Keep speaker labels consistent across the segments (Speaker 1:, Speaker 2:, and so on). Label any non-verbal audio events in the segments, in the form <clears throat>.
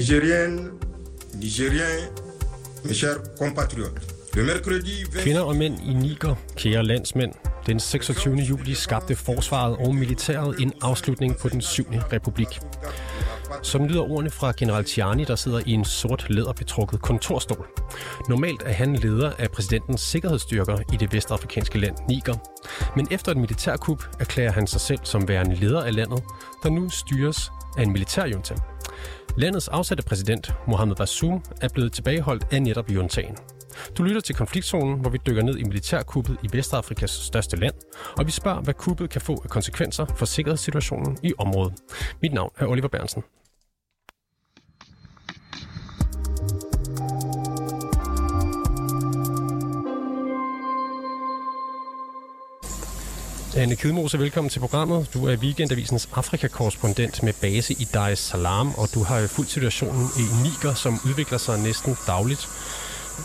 Speaker 1: Nigériennes, Nigériens, mes chers compatriotes, le mercredi 20...
Speaker 2: Kvinder og mænd i Niger, kære landsmænd, den 26. juli skabte forsvaret og militæret en afslutning på den 7. republik. Som lyder ordene fra general Tiani, der sidder i en sort læderbetrukket kontorstol. Normalt er han leder af præsidentens sikkerhedsstyrker i det vestafrikanske land Niger. Men efter et militærkup erklærer han sig selv som værende leder af landet, der nu styres af en militærjunta. Landets afsatte præsident, Mohammed Bazoum, er blevet tilbageholdt af netop juntaen. Du lytter til konfliktzonen, hvor vi dykker ned i militærkuppet i Vestafrikas største land, og vi spørger, hvad kuppet kan få af konsekvenser for sikkerhedssituationen i området. Mit navn er Oliver Bernsen. Anne Kidmose, velkommen til programmet. Du er Weekendavisens Afrika-korrespondent med base i Dar es Salaam, og du har fuldt situationen i Niger, som udvikler sig næsten dagligt.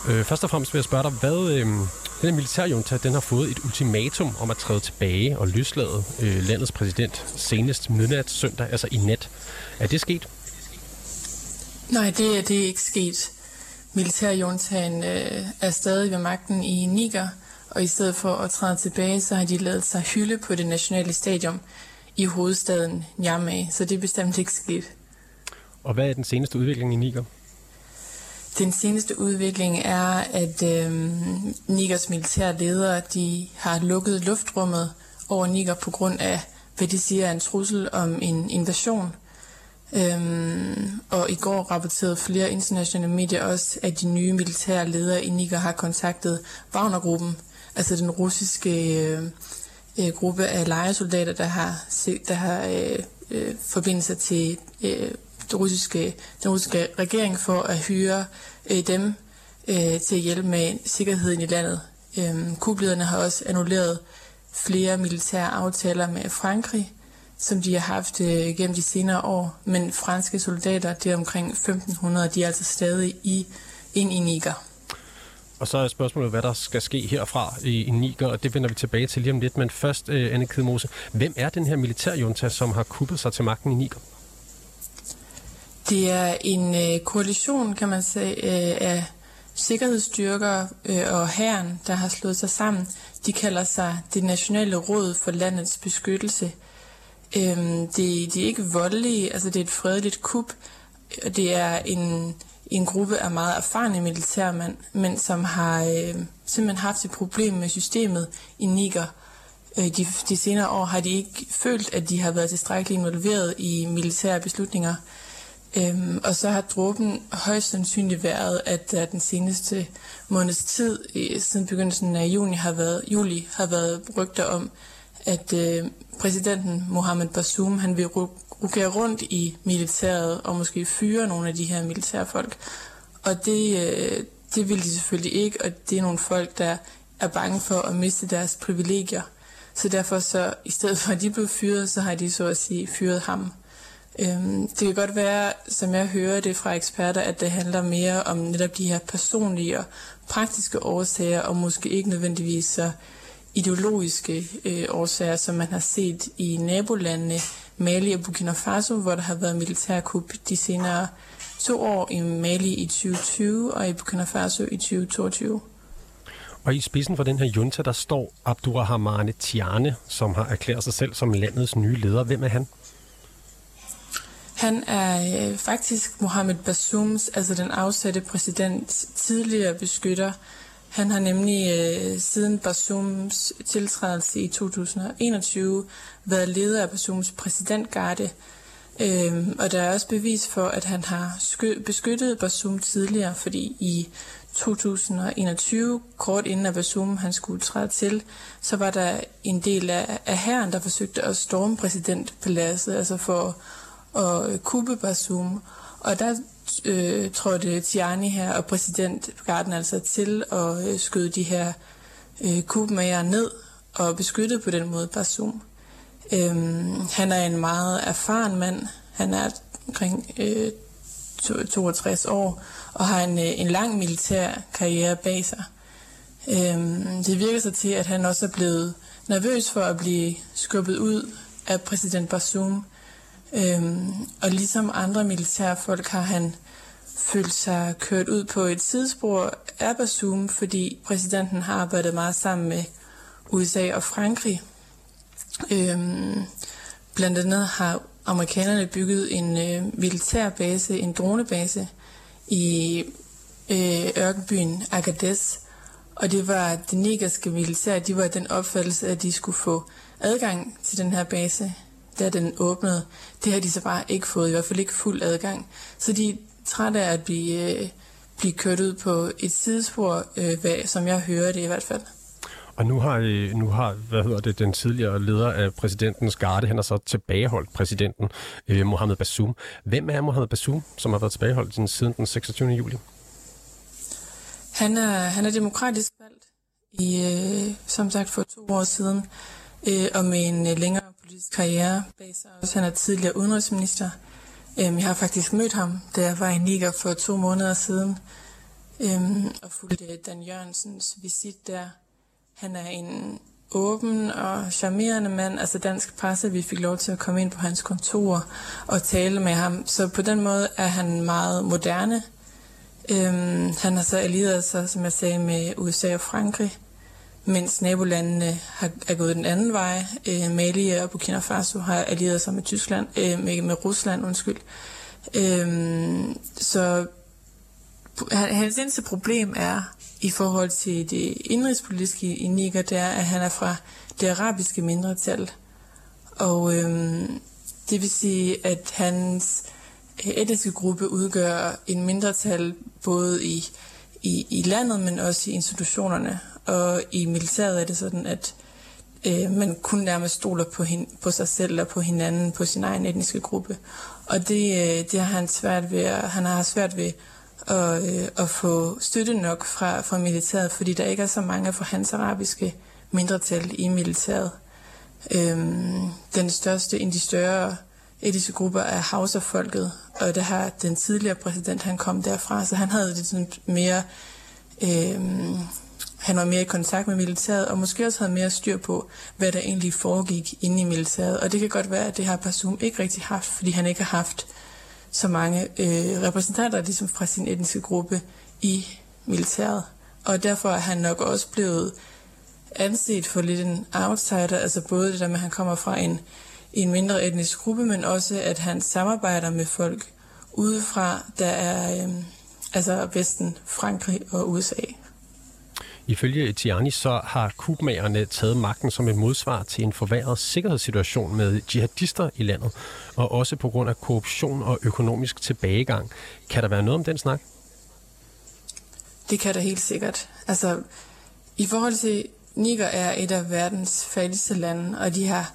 Speaker 2: Øh, først og fremmest vil jeg spørge dig, hvad øh, den her militærjunta den har fået et ultimatum om at træde tilbage og løslade øh, landets præsident senest midnat søndag, altså i nat. Er det sket?
Speaker 3: Nej, det er det er ikke sket. Militærjuntaen øh, er stadig ved magten i Niger, og i stedet for at træde tilbage, så har de lavet sig hylde på det nationale stadion i hovedstaden Niamey, så det er bestemt ikke sket.
Speaker 2: Og hvad er den seneste udvikling i Niger?
Speaker 3: Den seneste udvikling er, at øh, Nigers militære ledere de har lukket luftrummet over Niger på grund af, hvad de siger er en trussel om en invasion. Øhm, og i går rapporterede flere internationale medier også, at de nye militære ledere i Niger har kontaktet Wagner-gruppen, altså den russiske øh, øh, gruppe af lejesoldater, der har, der har øh, øh, forbindelse til øh, den russiske, den russiske regering for at hyre øh, dem øh, til at hjælpe med sikkerheden i landet. Øh, kublederne har også annulleret flere militære aftaler med Frankrig, som de har haft øh, gennem de senere år, men franske soldater, det er omkring 1500, de er altså stadig i, ind i Niger.
Speaker 2: Og så er spørgsmålet, hvad der skal ske herfra i, i Niger, og det vender vi tilbage til lige om lidt. Men først, øh, Anne Kidmose, hvem er den her militærjunta, som har kuppet sig til magten i Niger?
Speaker 3: Det er en øh, koalition, kan man sige, øh, af sikkerhedsstyrker øh, og hæren, der har slået sig sammen. De kalder sig det Nationale Råd for Landets Beskyttelse. Øh, de, de er ikke voldelige, altså det er et fredeligt kup, og det er en, en gruppe af meget erfarne militærmænd, men som har øh, simpelthen haft et problem med systemet i Niger. Øh, de, de senere år har de ikke følt, at de har været tilstrækkeligt involveret i militære beslutninger. Øhm, og så har dråben højst sandsynligt været, at der den seneste måneds tid, øh, siden begyndelsen af juni, har været, juli, har været rygter om, at øh, præsidenten Mohammed Bazoum, han vil rokere rundt i militæret og måske fyre nogle af de her militærfolk. Og det, øh, det vil de selvfølgelig ikke, og det er nogle folk, der er bange for at miste deres privilegier. Så derfor så, i stedet for at de blev fyret, så har de så at sige fyret ham. Øhm, det kan godt være, som jeg hører det fra eksperter, at det handler mere om netop de her personlige og praktiske årsager, og måske ikke nødvendigvis så ideologiske øh, årsager, som man har set i nabolandene Mali og Burkina Faso, hvor der har været militærkup de senere to år i Mali i 2020 og i Burkina Faso i 2022.
Speaker 2: Og i spidsen for den her junta, der står Abdurrahmane Tiane, som har erklæret sig selv som landets nye leder. Hvem er han?
Speaker 3: Han er øh, faktisk Mohamed Bassoums, altså den afsatte præsidents tidligere beskytter. Han har nemlig øh, siden Bassoums tiltrædelse i 2021 været leder af Bassoums præsidentgarde. Øhm, og der er også bevis for, at han har beskyttet Bassoum tidligere, fordi i 2021, kort inden at Bassoum han skulle træde til, så var der en del af, af herren, der forsøgte at storme præsidentpaladset, altså for at kuppe Basum. Og der øh, trådte Tiani her og præsident Garden altså til at øh, skyde de her øh, kubmager ned og beskytte på den måde Basum. Øhm, han er en meget erfaren mand. Han er omkring øh, 62 år og har en, øh, en lang militær karriere bag sig. Øhm, det virker så til, at han også er blevet nervøs for at blive skubbet ud af præsident Basum, Øhm, og ligesom andre militærfolk har han følt sig kørt ud på et sidespor af Basum, fordi præsidenten har arbejdet meget sammen med USA og Frankrig. Øhm, blandt andet har amerikanerne bygget en øh, militærbase, en dronebase i øh, ørkenbyen Agadez, og det var det negerske militær, de var den opfattelse, at de skulle få adgang til den her base, da den åbnede. Det har de så bare ikke fået, i hvert fald ikke fuld adgang. Så de er trætte af at blive, øh, blive kørt ud på et sidespor, øh, hvad, som jeg hører det i hvert fald.
Speaker 2: Og nu har, øh, nu har hvad hedder det, den tidligere leder af præsidentens garde, han har så tilbageholdt præsidenten øh, Mohammed Bassoum. Hvem er Mohammed Bassoum, som har været tilbageholdt siden den 26. juli?
Speaker 3: Han er, han er demokratisk valgt i, øh, som sagt, for to år siden, øh, og med en længere politisk karriere bag sig. Han er tidligere udenrigsminister. Øhm, jeg har faktisk mødt ham, da jeg var i Niger for to måneder siden, øhm, og fulgte Dan Jørgensens visit der. Han er en åben og charmerende mand, altså dansk presse, vi fik lov til at komme ind på hans kontor og tale med ham. Så på den måde er han meget moderne, Øhm, han har så allieret sig, som jeg sagde, med USA og Frankrig, mens nabolandene har, er gået den anden vej. Øh, Mali og Burkina Faso har allieret sig med Tyskland, øh, med, med Rusland, undskyld. Øh, så hans eneste problem er, i forhold til det indrigspolitiske i Niger, det er, at han er fra det arabiske mindretal. Og øh, det vil sige, at hans etniske gruppe udgør en mindretal både i, i, i landet, men også i institutionerne. Og i militæret er det sådan, at øh, man kun nærmest stoler på, hin, på sig selv og på hinanden, på sin egen etniske gruppe. Og det, øh, det har han svært ved, han har svært ved at, øh, at få støtte nok fra, fra militæret, fordi der ikke er så mange fra hans arabiske mindretal i militæret. Øhm, den største, en af de større etniske grupper er Hausa-folket, og det har den tidligere præsident, han kom derfra, så han havde det sådan mere, øhm, han var mere i kontakt med militæret, og måske også havde mere styr på, hvad der egentlig foregik inde i militæret. Og det kan godt være, at det har Pasum ikke rigtig haft, fordi han ikke har haft så mange øh, repræsentanter ligesom fra sin etniske gruppe i militæret. Og derfor er han nok også blevet anset for lidt en outsider, altså både det der med, at han kommer fra en en mindre etnisk gruppe, men også at han samarbejder med folk udefra, der er øh, altså Vesten, Frankrig og USA.
Speaker 2: Ifølge Tiani så har kubmagerne taget magten som et modsvar til en forværret sikkerhedssituation med jihadister i landet, og også på grund af korruption og økonomisk tilbagegang. Kan der være noget om den snak?
Speaker 3: Det kan der helt sikkert. Altså, i forhold til Niger er et af verdens fattigste lande, og de har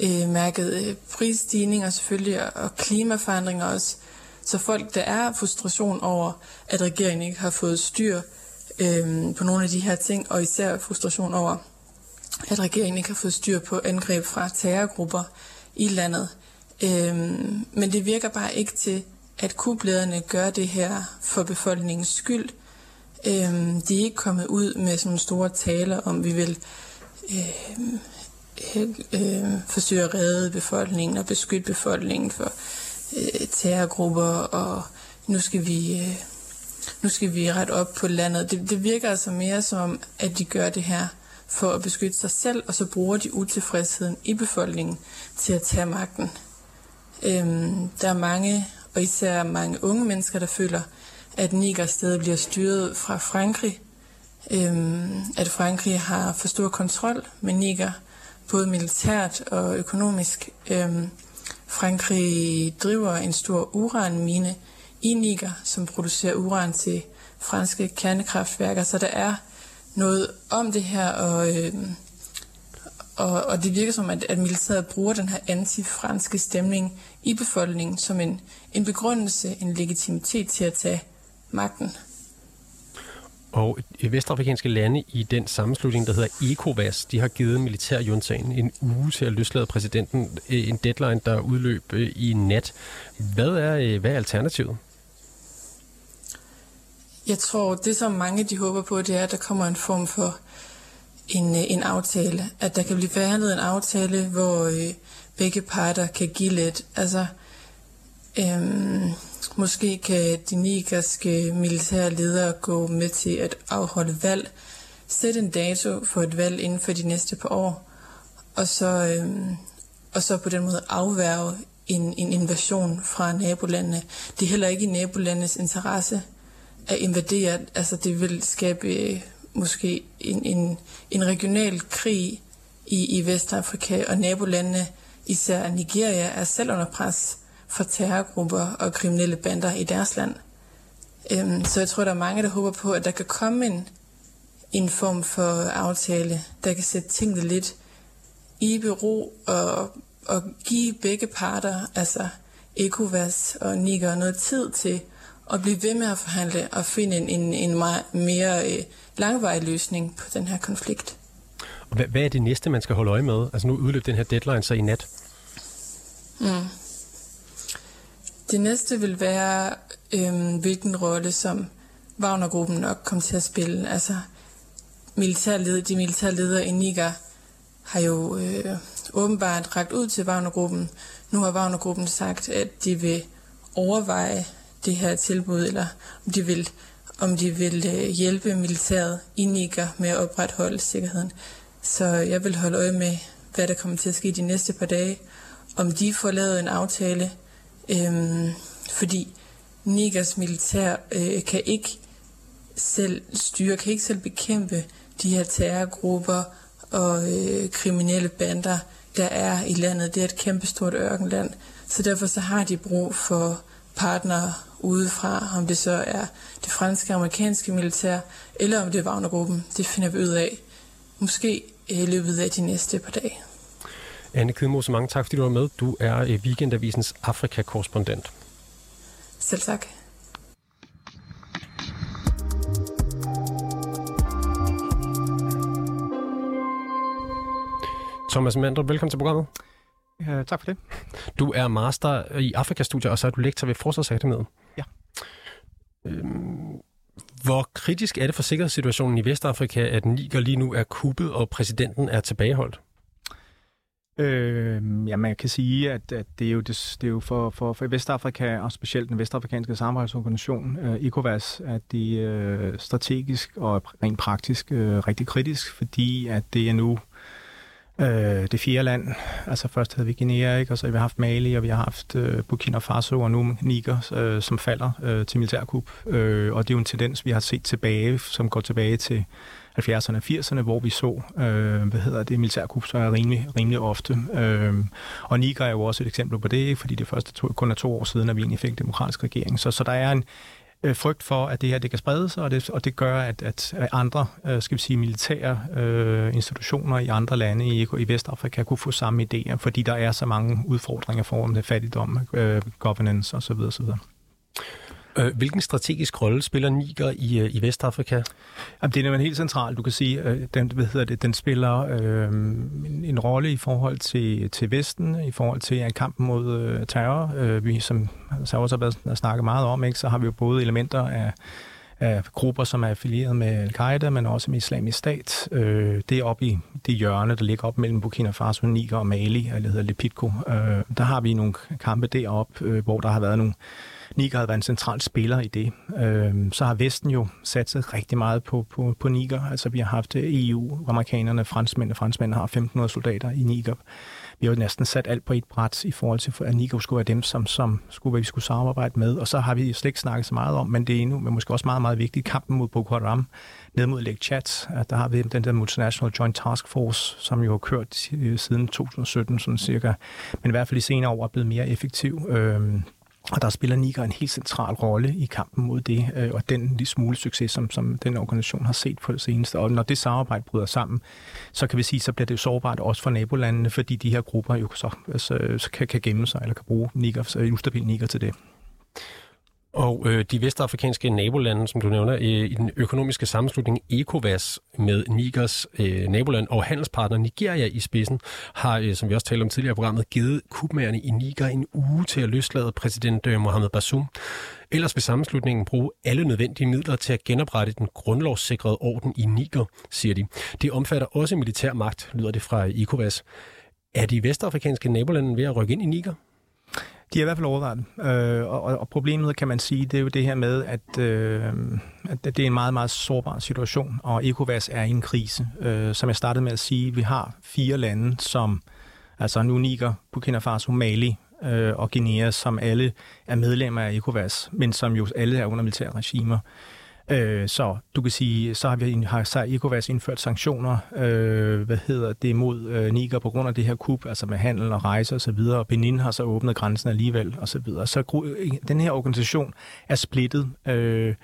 Speaker 3: øh, mærket øh, prisstigninger selvfølgelig, og klimaforandringer også. Så folk, der er frustration over, at regeringen ikke har fået styr øh, på nogle af de her ting, og især frustration over, at regeringen ikke har fået styr på angreb fra terrorgrupper i landet. Øh, men det virker bare ikke til, at kublederne gør det her for befolkningens skyld. Øh, de er ikke kommet ud med sådan store taler om, vi vil øhm, øh, øh, forsøge at redde befolkningen og beskytte befolkningen for øh, terrorgrupper, og nu skal vi... Øh, nu skal vi rette op på landet. Det, det virker altså mere som, at de gør det her for at beskytte sig selv, og så bruger de utilfredsheden i befolkningen til at tage magten. Øhm, der er mange, og især mange unge mennesker, der føler, at Niger stadig bliver styret fra Frankrig. Øhm, at Frankrig har for stor kontrol med Niger, både militært og økonomisk. Øhm, Frankrig driver en stor uranmine i Niger, som producerer uran til franske kernekraftværker, så der er noget om det her, og, øh, og, og det virker som, at, at militæret bruger den her anti-franske stemning i befolkningen som en, en begrundelse, en legitimitet til at tage magten.
Speaker 2: Og vestafrikanske lande i den sammenslutning, der hedder ECOWAS, de har givet militærjuntagen en uge til at løslade præsidenten. Øh, en deadline, der udløb øh, i nat. Hvad er, øh, hvad er alternativet?
Speaker 3: Jeg tror, det som mange de håber på, det er, at der kommer en form for en, øh, en aftale. At der kan blive forhandlet en aftale, hvor, øh, begge parter kan give lidt. Altså, øhm, måske kan de nigerske militære ledere gå med til at afholde valg, sætte en dato for et valg inden for de næste par år, og så, øhm, og så på den måde afværge en, en invasion fra nabolandene. Det er heller ikke i nabolandenes interesse at invadere. Altså det vil skabe øh, måske en, en, en regional krig i, i Vestafrika, og nabolandene, især Nigeria, er selv under pres for terrorgrupper og kriminelle bander i deres land. Øhm, så jeg tror, der er mange, der håber på, at der kan komme en, en form for aftale, der kan sætte tingene lidt i bero og, og give begge parter, altså ECOWAS og Niger, noget tid til at blive ved med at forhandle og finde en, en, en meget mere øh, langvarig løsning på den her konflikt.
Speaker 2: Hvad, hvad er det næste, man skal holde øje med? Altså nu udløb den her deadline så i nat.
Speaker 3: Mm. Det næste vil være, øhm, hvilken rolle som Wagner-gruppen nok kommer til at spille. Altså, militærled, de militære ledere i Niger har jo øh, åbenbart ragt ud til Wagner-gruppen. Nu har Wagner-gruppen sagt, at de vil overveje det her tilbud, eller om de vil, om de vil øh, hjælpe militæret i Niger med at opretholde sikkerheden. Så jeg vil holde øje med, hvad der kommer til at ske de næste par dage. Om de får lavet en aftale, øhm, fordi Nigers militær øh, kan ikke selv styre, kan ikke selv bekæmpe de her terrorgrupper og øh, kriminelle bander, der er i landet. Det er et kæmpestort ørkenland, så derfor så har de brug for partnere udefra, om det så er det franske og amerikanske militær, eller om det er Wagnergruppen. Det finder vi ud af måske i løbet af de næste par dage.
Speaker 2: Anne Kidmose, mange tak, fordi du var med. Du er øh, Weekendavisens Afrika-korrespondent.
Speaker 3: Selv tak.
Speaker 2: Thomas Mandrup, velkommen til programmet.
Speaker 4: Ja, tak for det.
Speaker 2: Du er master i Afrikastudier, og så er du lektor ved Forsvarsakademiet.
Speaker 4: Ja.
Speaker 2: Øhm, hvor kritisk er det for sikkerhedssituationen i Vestafrika, at Niger lige nu er kuppet, og præsidenten er tilbageholdt?
Speaker 4: Øh, ja, man kan sige, at, at det er jo, det, det er jo for, for, for Vestafrika, og specielt den vestafrikanske samarbejdsorganisation, øh, ECOWAS, at det er øh, strategisk og rent praktisk øh, rigtig kritisk, fordi at det er nu øh, det fjerde land. Altså først havde vi Guinea, ikke? og så har vi haft Mali, og vi har haft øh, Burkina Faso, og nu Niger, øh, som falder øh, til militærkup. Øh, og det er jo en tendens, vi har set tilbage, som går tilbage til 70'erne og 80'erne, hvor vi så, øh, hvad hedder det, militærkup, så er rimelig, rimelig ofte. Øh, og Niger er jo også et eksempel på det, fordi det første to, kun er to år siden, at vi egentlig fik demokratisk regering. Så, så der er en, øh, frygt for, at det her det kan sprede sig, og det, og det gør, at, at andre øh, skal vi sige, militære øh, institutioner i andre lande i, i Vestafrika kunne få samme idéer, fordi der er så mange udfordringer foran det fattigdom, øh, governance osv. osv.
Speaker 2: Øh, hvilken strategisk rolle spiller Niger i, øh, i Vestafrika?
Speaker 4: Jamen, det er helt centralt. Du kan sige, øh, den, hvad hedder det, den spiller øh, en, en rolle i forhold til, til Vesten, i forhold til ja, kampen mod øh, terror. Øh, vi, som så også har været snakket meget om, ikke, så har vi jo både elementer af af grupper, som er affilieret med Al-Qaida, men også med islamisk stat. Øh, det er oppe i det hjørne, der ligger op mellem Burkina Faso, Niger og Mali, eller hedder Lepitko. Øh, der har vi nogle kampe deroppe, øh, hvor der har været nogle Niger har været en central spiller i det. Øh, så har Vesten jo satset rigtig meget på, på, på Niger. Altså vi har haft øh, EU, amerikanerne, franskmænd, franskmændene har 1500 soldater i Niger. Vi har jo næsten sat alt på et bræt i forhold til, at Niger skulle være dem, som, som skulle, vi skulle samarbejde med. Og så har vi slet ikke snakket så meget om, men det er endnu, men måske også meget, meget vigtigt, kampen mod Boko Haram, ned mod Lake Chad. At der har vi den der Multinational Joint Task Force, som jo har kørt siden 2017, sådan cirka, men i hvert fald i senere år er blevet mere effektiv. Øh, og der spiller Niger en helt central rolle i kampen mod det, øh, og den lille smule succes, som, som den organisation har set på det seneste. Og når det samarbejde bryder sammen, så kan vi sige, så bliver det jo sårbart også for nabolandene, fordi de her grupper jo så, altså, så kan, kan gemme sig, eller kan bruge Niger, så ustabil Niger til det.
Speaker 2: Og øh, de vestafrikanske nabolande, som du nævner, øh, i den økonomiske sammenslutning ECOWAS med Nigers øh, naboland og handelspartner Nigeria i spidsen, har, øh, som vi også talte om tidligere i programmet, givet kubmærerne i Niger en uge til at løslade præsident øh, Mohamed Bazoum. Ellers vil sammenslutningen bruge alle nødvendige midler til at genoprette den grundlovssikrede orden i Niger, siger de. Det omfatter også militær magt, lyder det fra ECOWAS. Er de vestafrikanske nabolande ved at rykke ind i Niger?
Speaker 4: De har i hvert fald overvejet det. Øh, og, og problemet, kan man sige, det er jo det her med, at, øh, at det er en meget, meget sårbar situation, og ECOWAS er i en krise. Øh, som jeg startede med at sige, vi har fire lande, som altså nu Niger, Burkina Faso, Mali øh, og Guinea, som alle er medlemmer af ECOWAS, men som jo alle er under militære regimer. Øh, så du kan sige, så har vi har ECOWAS indført sanktioner, øh, hvad hedder det, mod øh, Niger på grund af det her kup, altså med handel og rejser osv., og, og Benin har så åbnet grænsen alligevel osv. Så, videre. så øh, den her organisation er splittet, øh,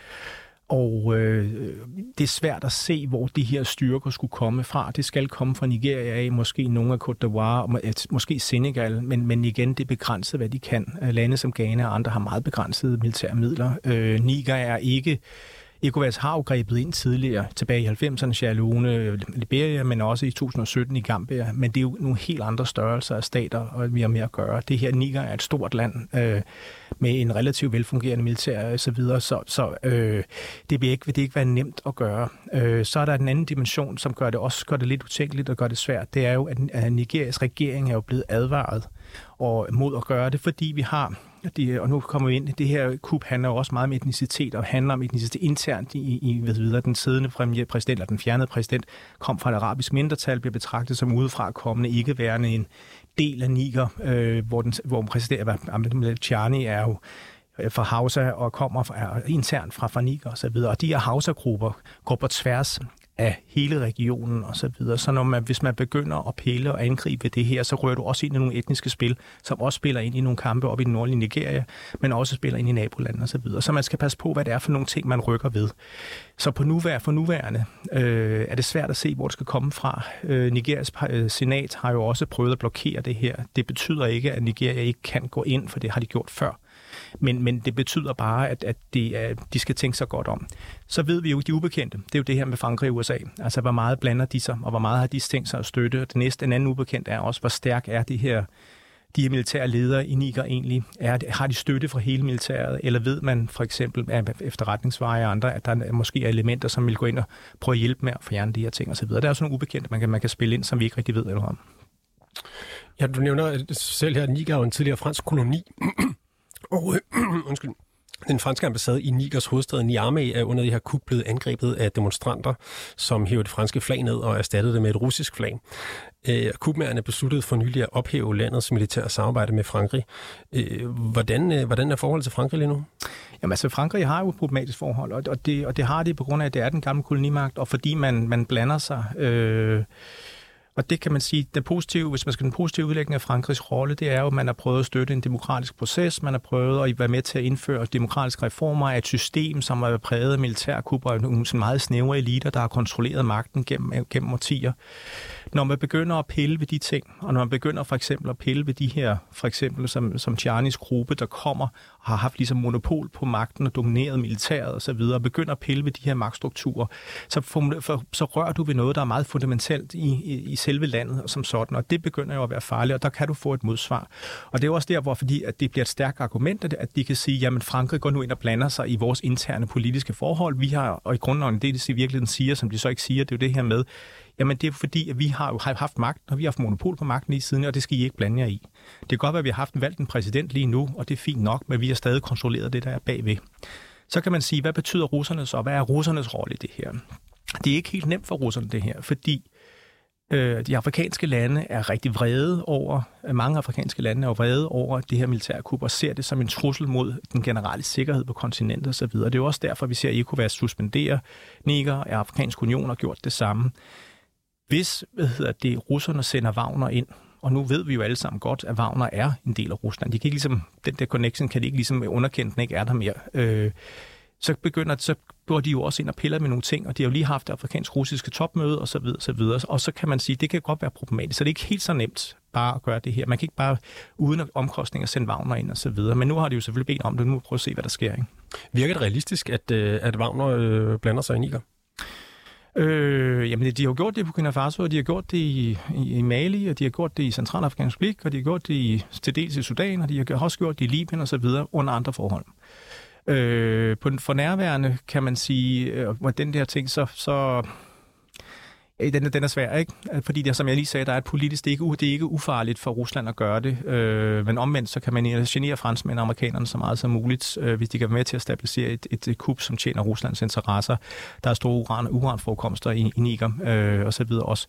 Speaker 4: og øh, det er svært at se, hvor de her styrker skulle komme fra. Det skal komme fra Nigeria af, måske nogle af Côte d'Ivoire, måske Senegal, men, men igen, det er begrænset, hvad de kan. Øh, lande som Ghana og andre har meget begrænsede militære midler. Øh, Niger er ikke ECOWAS har jo grebet ind tidligere, tilbage i 90'erne, Sierra Leone, Liberia, men også i 2017 i Gambia. Men det er jo nogle helt andre størrelser af stater, og vi har mere at gøre. Det her Niger er et stort land øh, med en relativt velfungerende militær og så videre, så, så øh, det, vil ikke, vil det ikke være nemt at gøre. Øh, så er der en anden dimension, som gør det også gør det lidt utænkeligt og gør det svært. Det er jo, at Nigerias regering er jo blevet advaret og mod at gøre det, fordi vi har det, øh, og nu kommer vi ind, det her kup handler jo også meget om etnicitet, og handler om etnicitet internt i, i ved videre, den siddende præsident, eller den fjernede præsident, kom fra et arabisk mindretal, bliver betragtet som udefra kommende, ikke værende en del af Niger, øh, hvor, den, hvor præsident Chani er jo øh, fra Hausa og kommer fra, internt fra, fra Niger og så videre. Og de her Hausa-grupper går på tværs af hele regionen og så videre. Så når man, hvis man begynder at pille og angribe det her, så rører du også ind i nogle etniske spil, som også spiller ind i nogle kampe op i den nordlige Nigeria, men også spiller ind i nabolandene og så videre. Så man skal passe på, hvad det er for nogle ting, man rykker ved. Så på nuværende, for nuværende øh, er det svært at se, hvor det skal komme fra. Øh, Nigerias øh, senat har jo også prøvet at blokere det her. Det betyder ikke, at Nigeria ikke kan gå ind, for det har de gjort før. Men, men det betyder bare, at, at de, at de skal tænke sig godt om. Så ved vi jo, de ubekendte, det er jo det her med Frankrig og USA. Altså, hvor meget blander de sig, og hvor meget har de tænkt sig at støtte. Det næste, en anden ubekendt er også, hvor stærk er de her de her militære ledere i Niger egentlig? Er, har de støtte fra hele militæret, eller ved man for eksempel af efterretningsveje og andre, at der måske er elementer, som vil gå ind og prøve at hjælpe med at fjerne de her ting osv.? Der er også nogle ubekendte, man kan, man kan spille ind, som vi ikke rigtig ved noget om.
Speaker 2: Ja, du nævner selv her, at Niger er en tidligere fransk koloni. Og øh, <clears throat> undskyld, den franske ambassade i Nigers hovedstad Niamey er under det her kup blevet angrebet af demonstranter, som hævde det franske flag ned og erstattede det med et russisk flag. Øh, Kubmærerne besluttede for nylig at ophæve landets militære samarbejde med Frankrig. Øh, hvordan, øh, hvordan er forholdet til Frankrig lige nu?
Speaker 4: Jamen altså, Frankrig har jo et problematisk forhold, og det, og det har det på grund af, at det er den gamle kolonimagt, og fordi man, man blander sig... Øh, og det kan man sige, det positive, hvis man skal den positive udlægning af Frankrigs rolle, det er jo, at man har prøvet at støtte en demokratisk proces, man har prøvet at være med til at indføre demokratiske reformer af et system, som har været præget af militærkupper og nogle meget snævre eliter, der har kontrolleret magten gennem, gennem årtier. Når man begynder at pille ved de ting, og når man begynder for eksempel at pille ved de her, for eksempel som, som Tjernis gruppe, der kommer har haft ligesom monopol på magten og domineret militæret osv., og begynder at pille ved de her magtstrukturer, så, for, for, så rører du ved noget, der er meget fundamentalt i, i, i selve landet som sådan, og det begynder jo at være farligt, og der kan du få et modsvar. Og det er også der, hvor fordi at det bliver et stærkt argument, at de kan sige, jamen Frankrig går nu ind og blander sig i vores interne politiske forhold. Vi har, og i grunden det, de i virkeligheden siger, som de så ikke siger, det er jo det her med, Jamen det er fordi, at vi har jo haft magt, og vi har haft monopol på magten lige siden, og det skal I ikke blande jer i. Det kan godt være, at vi har haft valgt en præsident lige nu, og det er fint nok, men vi har stadig kontrolleret det, der er bagved. Så kan man sige, hvad betyder russernes, og Hvad er russernes rolle i det her? Det er ikke helt nemt for russerne det her, fordi øh, de afrikanske lande er rigtig vrede over, øh, mange afrikanske lande er vrede over det her militærkup og ser det som en trussel mod den generelle sikkerhed på kontinentet osv. Det er jo også derfor, vi ser ECOWAS suspendere Niger, og Afrikansk Union har gjort det samme. Hvis hvad hedder det, russerne sender Wagner ind, og nu ved vi jo alle sammen godt, at Wagner er en del af Rusland. De kan ikke ligesom, den der connection kan de ikke ligesom underkende, den ikke er der mere. Øh, så begynder så går de jo også ind og piller med nogle ting, og de har jo lige haft det afrikansk-russiske topmøde osv. så videre. Og så kan man sige, at det kan godt være problematisk. Så det er ikke helt så nemt bare at gøre det her. Man kan ikke bare uden omkostninger sende Wagner ind og så videre. Men nu har de jo selvfølgelig bedt om det. Nu må vi prøve at se, hvad der sker. Ikke?
Speaker 2: Virker det realistisk, at, øh, at Wagner øh, blander sig i Niger?
Speaker 4: Øh, jamen, de har gjort det i Burkina Faso, og de har gjort det i, i, i Mali, og de har gjort det i Centralafrikansk Republik, og de har gjort det i, til dels i Sudan, og de har også gjort det i Libyen og så videre under andre forhold. Øh, på den for nærværende kan man sige, øh, den der ting, så, så Øh, den, den er svær, ikke? Fordi det, som jeg lige sagde, der er et politisk, det er ikke, det er ikke ufarligt for Rusland at gøre det. Øh, men omvendt, så kan man genere franskmænd og amerikanerne så meget som muligt, øh, hvis de kan være med til at stabilisere et, et, et kup, som tjener Ruslands interesser. Der er store uran, uranforekomster i, i Niger øh, og så videre også.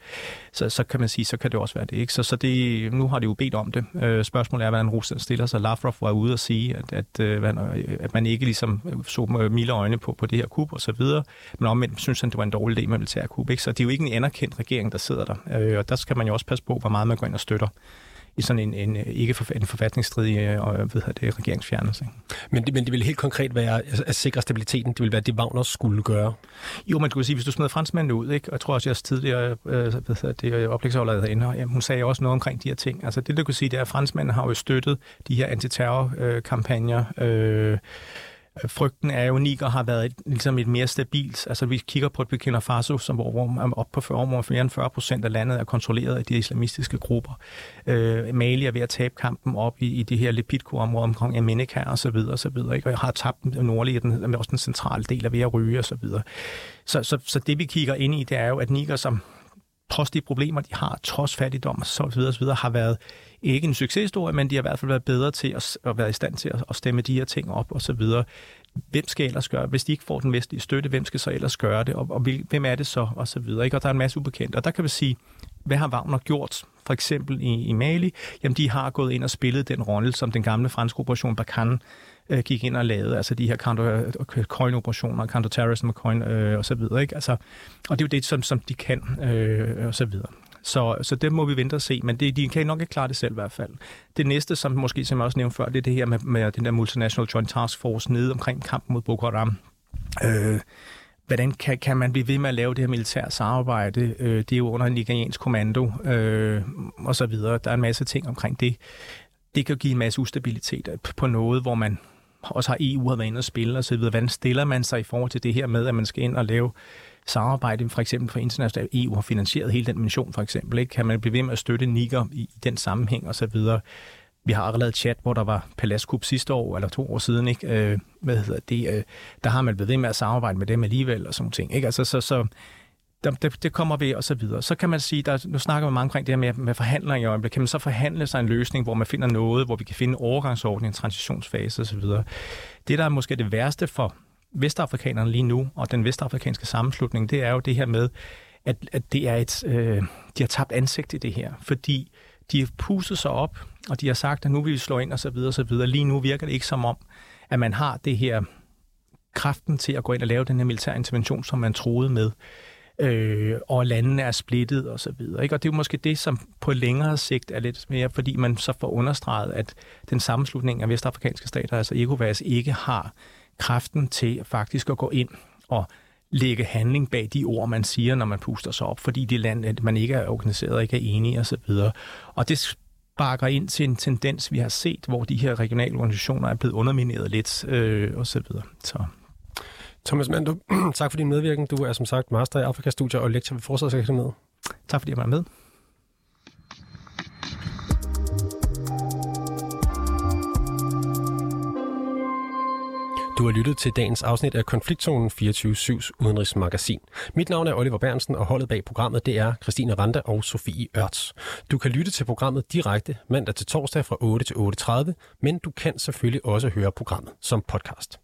Speaker 4: Så, så kan man sige, så kan det også være det, ikke? Så, så det, nu har de jo bedt om det. Øh, spørgsmålet er, hvordan Rusland stiller sig. Lavrov var ude og sige, at, at, øh, at, at man ikke ligesom øh, så milde øjne på, på det her kup og så videre. Men omvendt synes han, det var en dårlig idé med militærkub, ikke? Så det er jo ikke en anerkendt regering, der sidder der. Øh, og der skal man jo også passe på, hvor meget man går ind og støtter i sådan en, en ikke for, en forfatningsstridig øh, og ved det, regeringsfjernelse.
Speaker 2: Men det, men det vil helt konkret være at sikre stabiliteten. Det vil være det, Wagner skulle gøre.
Speaker 4: Jo, man kunne sige, hvis du smider franskmændene ud, ikke? og jeg tror også, at jeg tidligere øh, ved det, oplægsåret herinde, og hun sagde også noget omkring de her ting. Altså det, du kan sige, det er, at franskmændene har jo støttet de her antiterrorkampagner, øh, frygten er jo, at Niger har været et, ligesom et mere stabilt, altså vi kigger på et Burkina Faso, som hvor er op på 40, år, mere end 40 procent af landet er kontrolleret af de islamistiske grupper. Øh, Mali er ved at tabe kampen op i, i det her Lepidko-område omkring Amenika og så videre, og så videre, ikke? og har tabt den nordlige, den, også den centrale del af ved at ryge og så videre. Så, så, så det vi kigger ind i, det er jo, at Niger som trods de problemer, de har, trods fattigdom og så videre, så videre, har været ikke en succeshistorie, men de har i hvert fald været bedre til at, at være i stand til at, at stemme de her ting op og så videre. Hvem skal ellers gøre Hvis de ikke får den vestlige støtte, hvem skal så ellers gøre det? Og, og hvem er det så? Og så videre. Ikke? Og der er en masse ubekendte. Og der kan vi sige, hvad har Wagner gjort? For eksempel i, i Mali, jamen de har gået ind og spillet den rolle, som den gamle franske operation Barkhane øh, gik ind og lavede, altså de her counter, øh, coin-operationer, counter-terrorism coin øh, og så videre. Ikke? Altså, og det er jo det, som, som de kan øh, og så videre. Så, så det må vi vente og se, men det, de kan nok ikke klare det selv i hvert fald. Det næste, som måske som jeg også nævnte før, det er det her med, med den der Multinational Joint Task Force nede omkring kampen mod Boko Haram. Øh, hvordan kan, kan man blive ved med at lave det her militære samarbejde? Øh, det er jo under en nigeriansk kommando øh, og så videre. Der er en masse ting omkring det. Det kan give en masse ustabilitet på noget, hvor man også har EU har været inde og spille og så. Hvordan stiller man sig i forhold til det her med, at man skal ind og lave samarbejde, for eksempel for internationalt EU har finansieret hele den mission, for eksempel. Ikke? Kan man blive ved med at støtte Niger i, i den sammenhæng og så videre. Vi har allerede chat, hvor der var Palaskup sidste år, eller to år siden, ikke? Øh, hvad hedder det? Øh, der har man blevet ved med at samarbejde med dem alligevel, og sådan ting. Ikke? Altså, så, så, det, det kommer ved, og så videre. Så kan man sige, der, nu snakker man meget omkring det her med, med forhandlinger i øjeblikket. Kan man så forhandle sig en løsning, hvor man finder noget, hvor vi kan finde en overgangsordning, en transitionsfase osv. Det, der er måske det værste for vestafrikanerne lige nu, og den vestafrikanske sammenslutning, det er jo det her med, at, at det er et, øh, de har tabt ansigt i det her, fordi de har pusset sig op, og de har sagt, at nu vil vi slå ind og så videre og så videre. Lige nu virker det ikke som om, at man har det her kraften til at gå ind og lave den her militære intervention, som man troede med. Øh, og landene er splittet og så videre. Ikke? Og det er jo måske det, som på længere sigt er lidt mere, fordi man så får understreget, at den sammenslutning af vestafrikanske stater, altså ECOWAS, ikke har kraften til faktisk at gå ind og lægge handling bag de ord, man siger, når man puster sig op, fordi det land, at man ikke er organiseret, ikke er enige osv. Og, og det sparker ind til en tendens, vi har set, hvor de her regionale organisationer er blevet undermineret lidt øh, og så videre. Så.
Speaker 2: Thomas Mando, <clears throat> tak for din medvirken. Du er som sagt master i Afrikastudier og lektor ved Forsvarsakademiet.
Speaker 4: Tak fordi jeg var med.
Speaker 2: Du har lyttet til dagens afsnit af Konfliktzonen 24-7's udenrigsmagasin. Mit navn er Oliver Bernsen, og holdet bag programmet det er Christine Randa og Sofie Ørts. Du kan lytte til programmet direkte mandag til torsdag fra 8 til 8.30, men du kan selvfølgelig også høre programmet som podcast.